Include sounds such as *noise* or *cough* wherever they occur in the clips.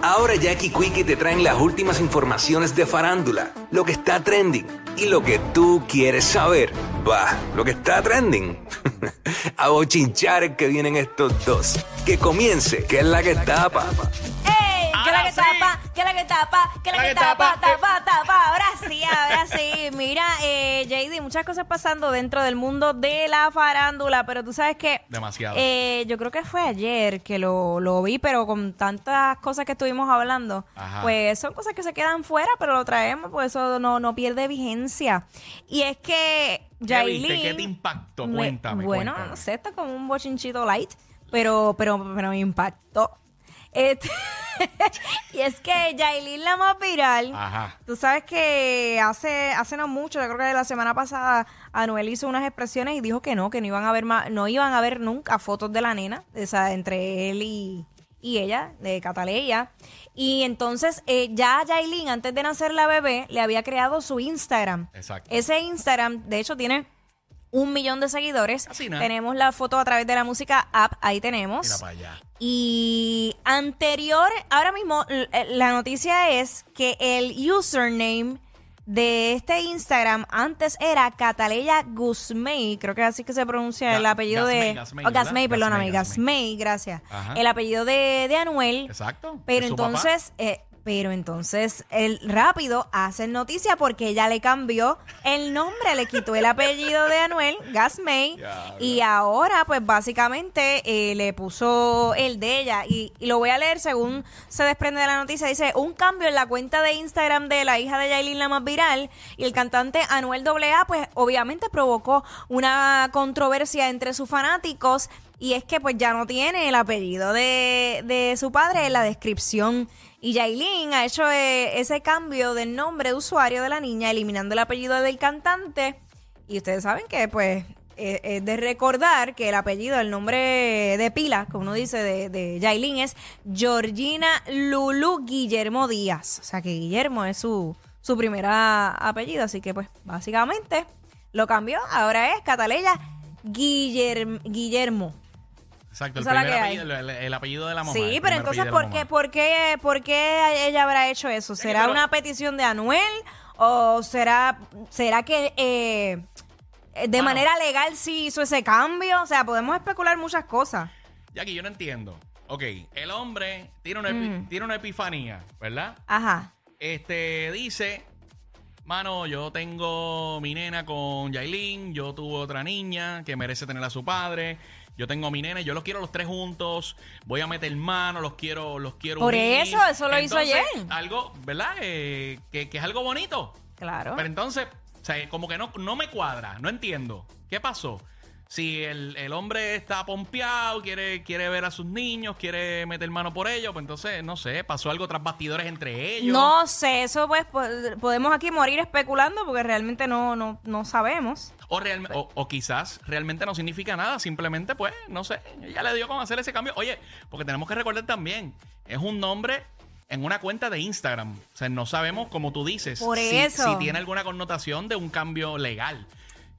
Ahora Jackie Quickie te traen las últimas informaciones de farándula, lo que está trending y lo que tú quieres saber. Va, lo que está trending. *laughs* a bochinchar que vienen estos dos. Que comience, que es la que tapa. ¡Ey! Que la que tapa? ¿Qué es la que tapa? Tapa, tapa. Ahora sí, ahora sí. Mira, eh, JD, muchas cosas pasando dentro del mundo de la farándula, pero tú sabes que... Demasiado. eh, yo creo que fue ayer que lo, lo vi, pero con tantas cosas que estuvimos hablando, Ajá. pues son cosas que se quedan fuera, pero lo traemos, pues eso no, no pierde vigencia. Y es que ¿Qué Yailin... ¿Qué te impactó? me- Cuéntame. Bueno, cuéntame. no sé, está como un bochinchito light, pero, pero, pero me impactó. Este- *laughs* y es que Yailin la más viral. Ajá. Tú sabes que hace, hace no mucho, yo creo que la semana pasada, Anuel hizo unas expresiones y dijo que no, que no iban a ver más, no iban a ver nunca fotos de la nena, o sea, entre él y, y ella, de Cataleya. Y entonces eh, ya Yailin, antes de nacer la bebé, le había creado su Instagram. Exacto. Ese Instagram, de hecho, tiene un millón de seguidores. Tenemos la foto a través de la música app, ahí tenemos. Mira para allá. Y anterior, ahora mismo eh, la noticia es que el username de este Instagram antes era Cataleya Guzmei, creo que así que se pronuncia el apellido Gasmey, de... Gasmey, oh. Gasmey, perdóname, Gasmey, Gasmey, gracias. Ajá. El apellido de, de Anuel. Exacto. Pero entonces, eh, pero entonces, el rápido hace noticia porque ella le cambió el nombre, le quitó el apellido de Anuel, Diablo. y ahora, pues básicamente eh, le puso el de ella. Y, y lo voy a leer según se desprende de la noticia. Dice: Un cambio en la cuenta de Instagram de la hija de Yailin, la más viral, y el cantante Anuel AA, pues obviamente provocó una controversia entre sus fanáticos. Y es que pues ya no tiene el apellido de, de su padre en la descripción. Y Yailin ha hecho eh, ese cambio del nombre de usuario de la niña, eliminando el apellido del cantante. Y ustedes saben que pues eh, es de recordar que el apellido, el nombre de pila, como uno dice, de, de Yailin es Georgina Lulu Guillermo Díaz. O sea que Guillermo es su, su primera apellido. Así que pues básicamente lo cambió. Ahora es Cataleya Guillerm- Guillermo. Exacto, el primer apellido, el, el apellido de la mamá. Sí, pero entonces, ¿por qué, por, qué, ¿por qué ella habrá hecho eso? ¿Será pero- una petición de Anuel o será, será que eh, de manera legal sí hizo ese cambio? O sea, podemos especular muchas cosas. Jackie, yo no entiendo. Ok, el hombre tiene una, Mm. tiene una epifanía, ¿verdad? Ajá. Este dice, mano, yo tengo mi nena con Yailin, yo tuve otra niña que merece tener a su padre. Yo tengo a mi nena, y yo los quiero los tres juntos. Voy a meter mano, los quiero, los quiero. Por unir. eso, eso lo hizo ayer. Algo, ¿verdad? Eh, que, que es algo bonito. Claro. Pero entonces, o sea, como que no, no me cuadra, no entiendo. ¿Qué pasó? Si el, el hombre está pompeado, quiere, quiere ver a sus niños, quiere meter mano por ellos, pues entonces, no sé, pasó algo tras bastidores entre ellos. No sé, eso pues po- podemos aquí morir especulando porque realmente no, no, no sabemos. O, real- o, o quizás realmente no significa nada, simplemente pues, no sé, ella le dio con hacer ese cambio. Oye, porque tenemos que recordar también, es un nombre en una cuenta de Instagram. O sea, no sabemos, como tú dices, Por si, eso. si tiene alguna connotación de un cambio legal.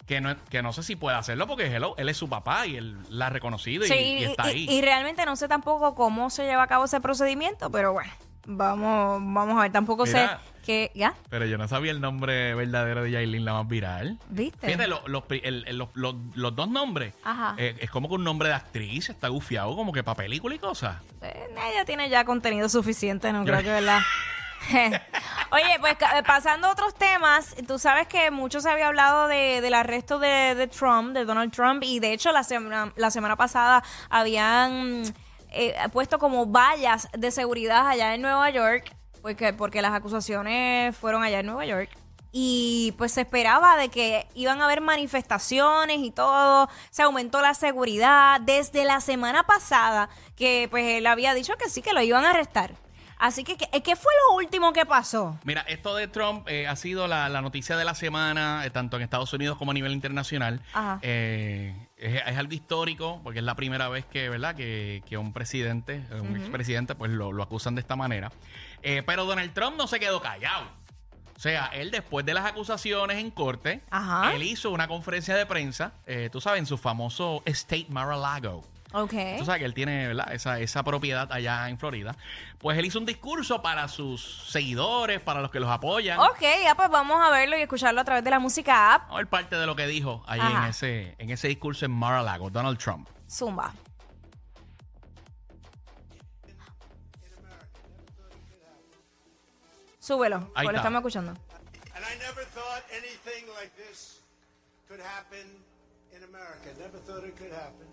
Que no, que no sé si puede hacerlo porque hello, él es su papá y él la ha reconocido y, Sí, y está ahí. y realmente no sé tampoco cómo se lleva a cabo ese procedimiento, pero bueno, Vamos, vamos a ver. Tampoco Mira. sé que. ¿Ya? Pero yo no sabía el nombre verdadero de Yailin, la más viral. ¿Viste? Fíjate, lo- los, pri- el- el- los- los- los dos nombres. Ajá. eh, es como que un nombre de actriz, está gufiado como que para película y cosas. Eh, ella tiene ya contenido suficiente, no creo que verdad. *laughs* *laughs* Oye, pues ca- pasando a otros temas, tú sabes que mucho se había hablado de, del arresto de, de Trump, de Donald Trump, y de hecho la semana, la semana pasada habían eh, puesto como vallas de seguridad allá en Nueva York, porque, porque las acusaciones fueron allá en Nueva York. Y pues se esperaba de que iban a haber manifestaciones y todo, se aumentó la seguridad desde la semana pasada, que pues él había dicho que sí, que lo iban a arrestar. Así que, ¿qué, qué fue lo último que pasó? Mira, esto de Trump eh, ha sido la, la noticia de la semana, eh, tanto en Estados Unidos como a nivel internacional. Ajá. Eh, es, es algo histórico, porque es la primera vez que, ¿verdad? que, que un presidente, eh, un expresidente, pues lo, lo acusan de esta manera. Eh, pero Donald Trump no se quedó callado. O sea, él después de las acusaciones en corte, Ajá. él hizo una conferencia de prensa, eh, tú sabes, en su famoso State Mar-a-Lago. Ok. Tú sabes que él tiene ¿verdad? Esa, esa propiedad allá en Florida. Pues él hizo un discurso para sus seguidores, para los que los apoyan. Ok, ya pues vamos a verlo y escucharlo a través de la música app. Vamos a ver parte de lo que dijo ahí Ajá. en ese, en ese discurso en Mar-a-Lago, Donald Trump. Zumba. Súbelo, Ahí lo está. estamos escuchando. And I never thought anything like this could happen in America. Never thought it could happen.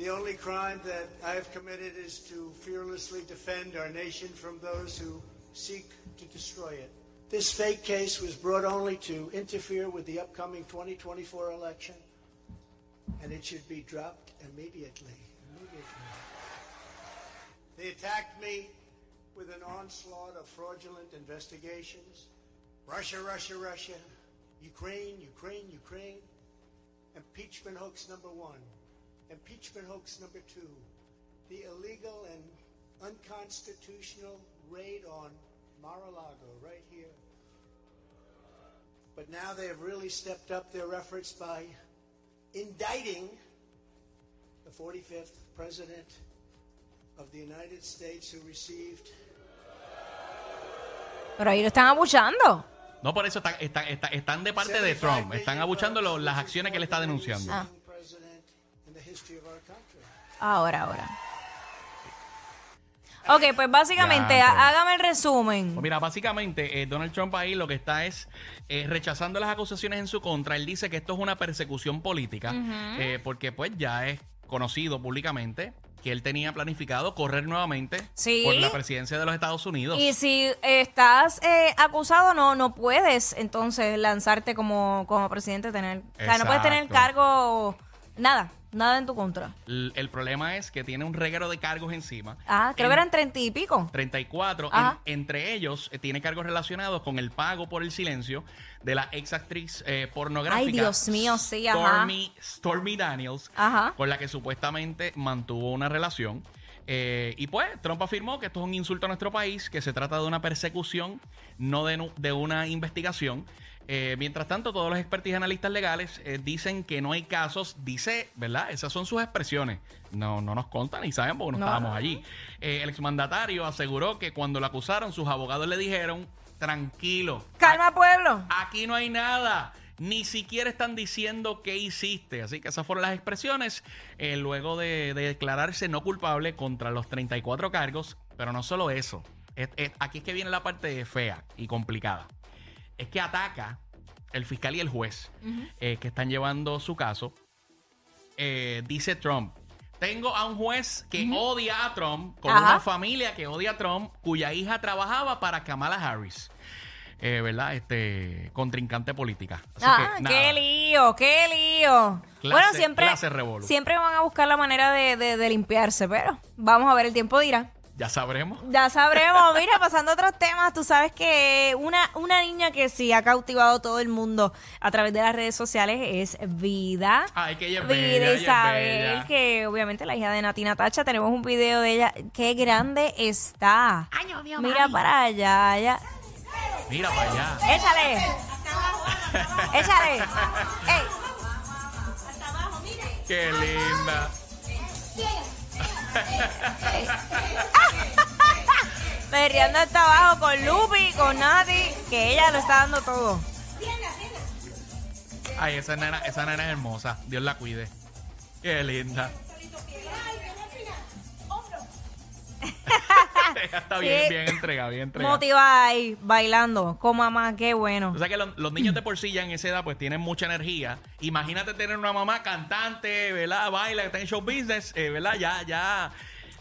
The only crime that I have committed is to fearlessly defend our nation from those who seek to destroy it. This fake case was brought only to interfere with the upcoming 2024 election, and it should be dropped immediately. Immediately. They attacked me with an onslaught of fraudulent investigations. Russia, Russia, Russia. Ukraine, Ukraine, Ukraine. Impeachment hoax number one. Impeachment hoax number two. The illegal and unconstitutional raid on Mar-a-Lago right here. But now they have really stepped up their efforts by indicting the 45th President of the United States who received Pero ahí lo están abuchando. No por eso están, están, están, están de parte de Trump. Están abuchando lo- las acciones que él está denunciando. Ah. Ahora, ahora. Ok, pues básicamente, Ya, pues. hágame el resumen. Pues mira, básicamente eh, Donald Trump ahí lo que está es eh, rechazando las acusaciones en su contra. Él dice que esto es una persecución política eh, porque pues ya es conocido públicamente que él tenía planificado correr nuevamente Sí. por la presidencia de los Estados Unidos. Y si estás eh, acusado, no no puedes entonces lanzarte como, como presidente. tener O sea, no puedes tener Exacto. cargo, nada, nada en tu contra. L- el problema es que tiene un reguero de cargos encima. Ah, creo En- que eran treinta y pico. 34. en- Ajá. entre ellos, eh, tiene cargos relacionados con el pago por el silencio de la ex actriz eh, pornográfica. Ay, Dios mío, sí, ajá. Stormy, Stormy Daniels, Ajá. con la que supuestamente mantuvo una relación. Eh, y pues, Trump afirmó que esto es un insulto a nuestro país, que se trata de una persecución, no de, nu- de una investigación. Eh, mientras tanto, todos los expertos y analistas legales eh, dicen que no hay casos, dice, ¿verdad? Esas son sus expresiones. No, no nos contan ni saben porque no, No. estábamos allí. Eh, el exmandatario aseguró que cuando lo acusaron, sus abogados le dijeron, tranquilo, Calma, pueblo. Aquí no hay nada. Ni siquiera están diciendo qué hiciste. Así que esas fueron las expresiones eh, luego de, de declararse no culpable contra los 34 cargos. Pero no solo eso. Es- es- aquí es que viene la parte fea y complicada. Es que ataca el fiscal y el juez eh, que están llevando su caso. Eh, dice Trump. Tengo a un juez que odia a Trump, con Ajá. una familia que odia a Trump, cuya hija trabajaba para Kamala Harris. Eh, ¿Verdad? Este contrincante política. Así Ah, que, qué lío, qué lío. Clase- bueno, siempre, siempre van a buscar la manera de, de- de limpiarse, pero vamos a ver, el tiempo dirá. Ya sabremos. Ya sabremos, mira, pasando a otros temas, tú sabes que una, una niña que sí ha cautivado a todo el mundo a través de las redes sociales es Vida. Ay, que ella es Vida bella, ella es Isabel, bella. que obviamente la hija de Natina Tacha, tenemos un video de ella. Qué grande está. Mira para allá, ya. Mira para allá. Échale. Échale. *laughs* Ey. Qué linda. *laughs* Perreando hasta abajo con Lupi, con Nati, que ella lo está dando todo. Ay, esa nena, esa nena es hermosa. Dios la cuide. Qué linda. *laughs* *laughs* Ella está bien, bien entregada, bien entregada. Motivada ahí, bailando. Con mamá, qué bueno. O sea que los, los niños de por sí ya en esa edad pues tienen mucha energía. Imagínate tener una mamá cantante, ¿verdad? Baila, que está en show business, eh, ¿verdad? Ya, ya.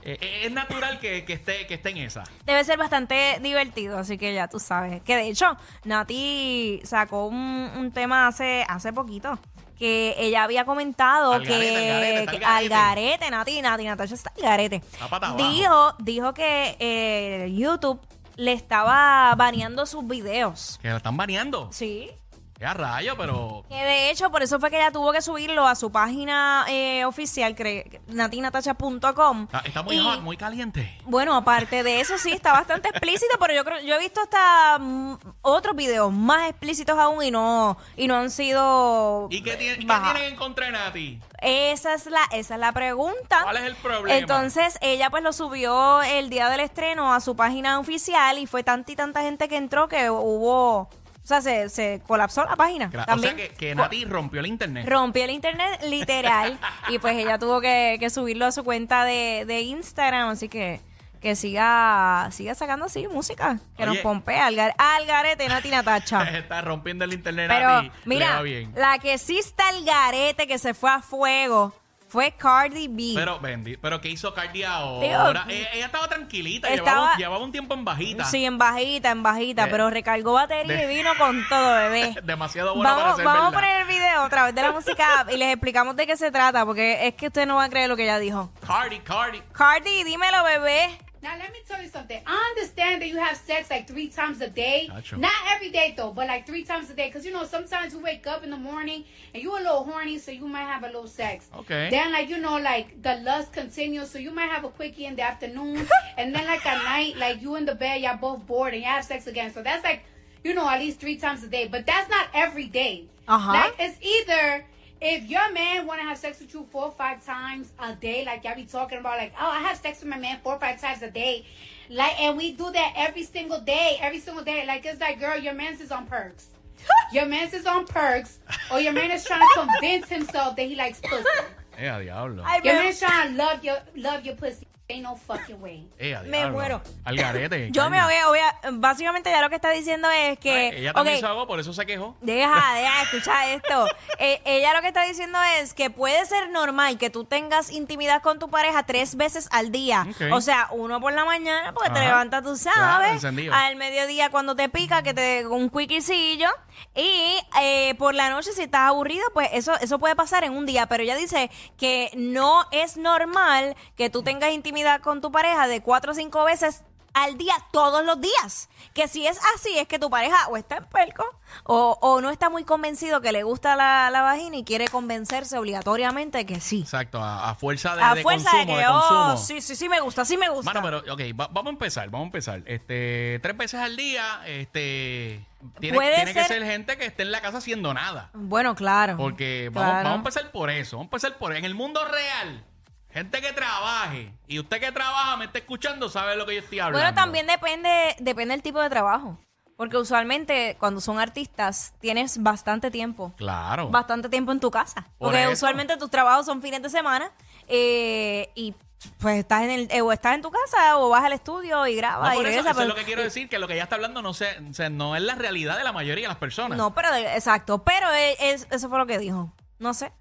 eh, eh, es natural que, que esté, que esté en esa. Debe ser bastante divertido, así que ya tú sabes. Que de hecho, Nati sacó un, un tema hace, hace poquito. Que ella había comentado Al garete, que al garete, que al Nati, Nati, Natasha está al garete. Está. Dijo, dijo que eh, YouTube le estaba baneando sus videos. Que la están baneando. Sí. Ya rayo, pero. Que de hecho, por eso fue que ella tuvo que subirlo a su página eh, oficial, cre- natinatacha.com. Está, está muy Y- hot, muy caliente. Bueno, aparte de eso, sí, está bastante *laughs* explícito, pero yo creo, yo he visto hasta mm, otros videos más explícitos aún y no, y no han sido ¿Y qué, tiene- qué tienen en contra de Nati? Esa es la, esa es la pregunta. ¿Cuál es el problema? Entonces, ella pues lo subió el día del estreno a su página oficial y fue tanta y tanta gente que entró que hubo, sea, se, se colapsó la página. También o sea que, que Nati rompió el internet. rompió el internet literal y pues ella tuvo que, que subirlo a su cuenta de, de Instagram, así que que siga siga sacando así música que nos pompea al, al garete Nati Natacha. *laughs* está rompiendo el internet Pero Nati. Mira, bien. la que sí está al garete que se fue a fuego fue Cardi B. Pero, Bendy, pero ¿qué hizo Cardi ahora? Digo, ella, ella estaba tranquilita, estaba- llevaba, un- llevaba un tiempo en bajita. Sí, en bajita, en bajita, pero recargó batería de- y vino con todo, bebé. *laughs* Demasiado bueno para vamos ser vamos a poner el video otra vez de la música y les explicamos de qué se trata, porque es que ustedes no van a creer lo que ella dijo. Cardi, Cardi. Cardi, dímelo, bebé. Now let me tell you something. I understand that you have sex like three times a day. Gotcha. Not every day though, but like three times a day. Because you know sometimes you wake up in the morning and you a little horny, so you might have a little sex. Okay. Then like you know like the lust continues, so you might have a quickie in the afternoon, *laughs* and then like at night like you in the bed, y'all both bored and you have sex again. So that's like you know at least three times a day. But that's not every day. Uh-huh. Like it's either. If your man want to have sex with you four or five times a day, like y'all be talking about, like, oh, I have sex with my man four or five times a day, like, and we do that every single day, every single day. Like, it's like, girl, your man's is on perks. *laughs* your man's is on perks, or your man is trying to convince himself that he likes pussy. *laughs* A diablo. Ay, Your me- man's trying to love your love your pussy. Ain't no fucking way. Eh, a me diablo. muero. Al garete. *laughs* Yo me voy a, básicamente ya lo que está diciendo es que, Ay, Ella también ok, se ahogó, por eso se quejó. Deja, *laughs* deja, escucha esto. Eh, ella lo que está diciendo es que puede ser normal que tú tengas intimidad con tu pareja tres veces al día. Ok. O sea, uno por la mañana, porque te Ajá. levantas, tú Claro, sabes. encendido. al mediodía cuando te pica, que te un quickiecillo. Y eh, por la noche, si estás aburrido, pues eso, eso puede pasar en un día. Pero ella dice que no es normal que tú tengas intimidad con tu pareja de cuatro o cinco veces al día, todos los días. Que si es así, es que tu pareja o está en pelco o, o no está muy convencido que le gusta la, la vagina y quiere convencerse obligatoriamente que sí. Exacto, a, a fuerza de, A de fuerza consumo, de de que, oh, sí, sí, sí me gusta, sí me gusta. Mano, pero, ok, va- vamos a empezar, vamos a empezar. Este, tres veces al día, este, tiene, Puede tiene que ser- gente que esté en la casa haciendo nada. Bueno, claro. Porque vamos, vamos a empezar por eso, vamos a empezar por en el mundo real. Gente que trabaje y usted que trabaja me está escuchando sabe lo que yo estoy hablando. Bueno, también depende, depende del tipo de trabajo. Porque usualmente cuando son artistas tienes bastante tiempo. Claro. Bastante tiempo en tu casa. Por Porque eso. usualmente tus trabajos son fines de semana eh, y pues estás en el eh, o estás en tu casa o vas al estudio y No, grabas y eso, regresas. eso es pero- lo que quiero decir, que lo que ella está hablando no, se, no es la realidad de la mayoría de las personas. No, pero exacto. Pero es- es- eso fue lo que dijo. No sé.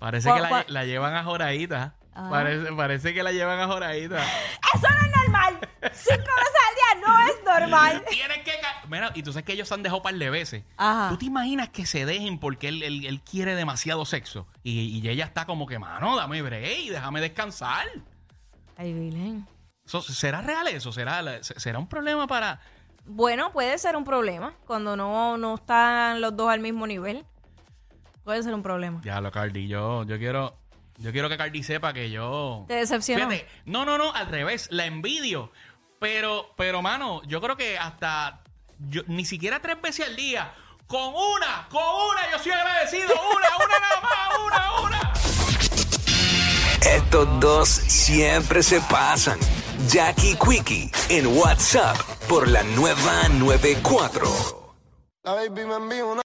Parece ¿Cuál- que la, la llevan a joradita. Ah. Parece, parece que la llevan a joradita. Eso no es normal. Cinco veces al día no es normal. *laughs* Tienes que... Mira, y tú sabes que ellos se han dejado par de veces. Ajá. ¿Tú te imaginas que se dejen porque él, él- él quiere demasiado sexo? Y, y ella está como que, mano, dame break, déjame descansar. Ay, Vilén. ¿Será real eso? ¿Será, ¿Será un problema para...? Bueno, puede ser un problema cuando no, no están los dos al mismo nivel. Puede ser un problema. Ya lo, Cardi, yo, yo quiero... Yo quiero que Cardi sepa que yo... Te decepcionó. Fíjate, no, no, no, al revés, la envidio. Pero, pero, mano, yo creo que hasta yo, ni siquiera tres veces al día. Con una, con una, yo soy agradecido. Una, una nada más, una, una. Estos dos siempre se pasan. Jackie Quickie en WhatsApp por la nueva 94. La baby me envió una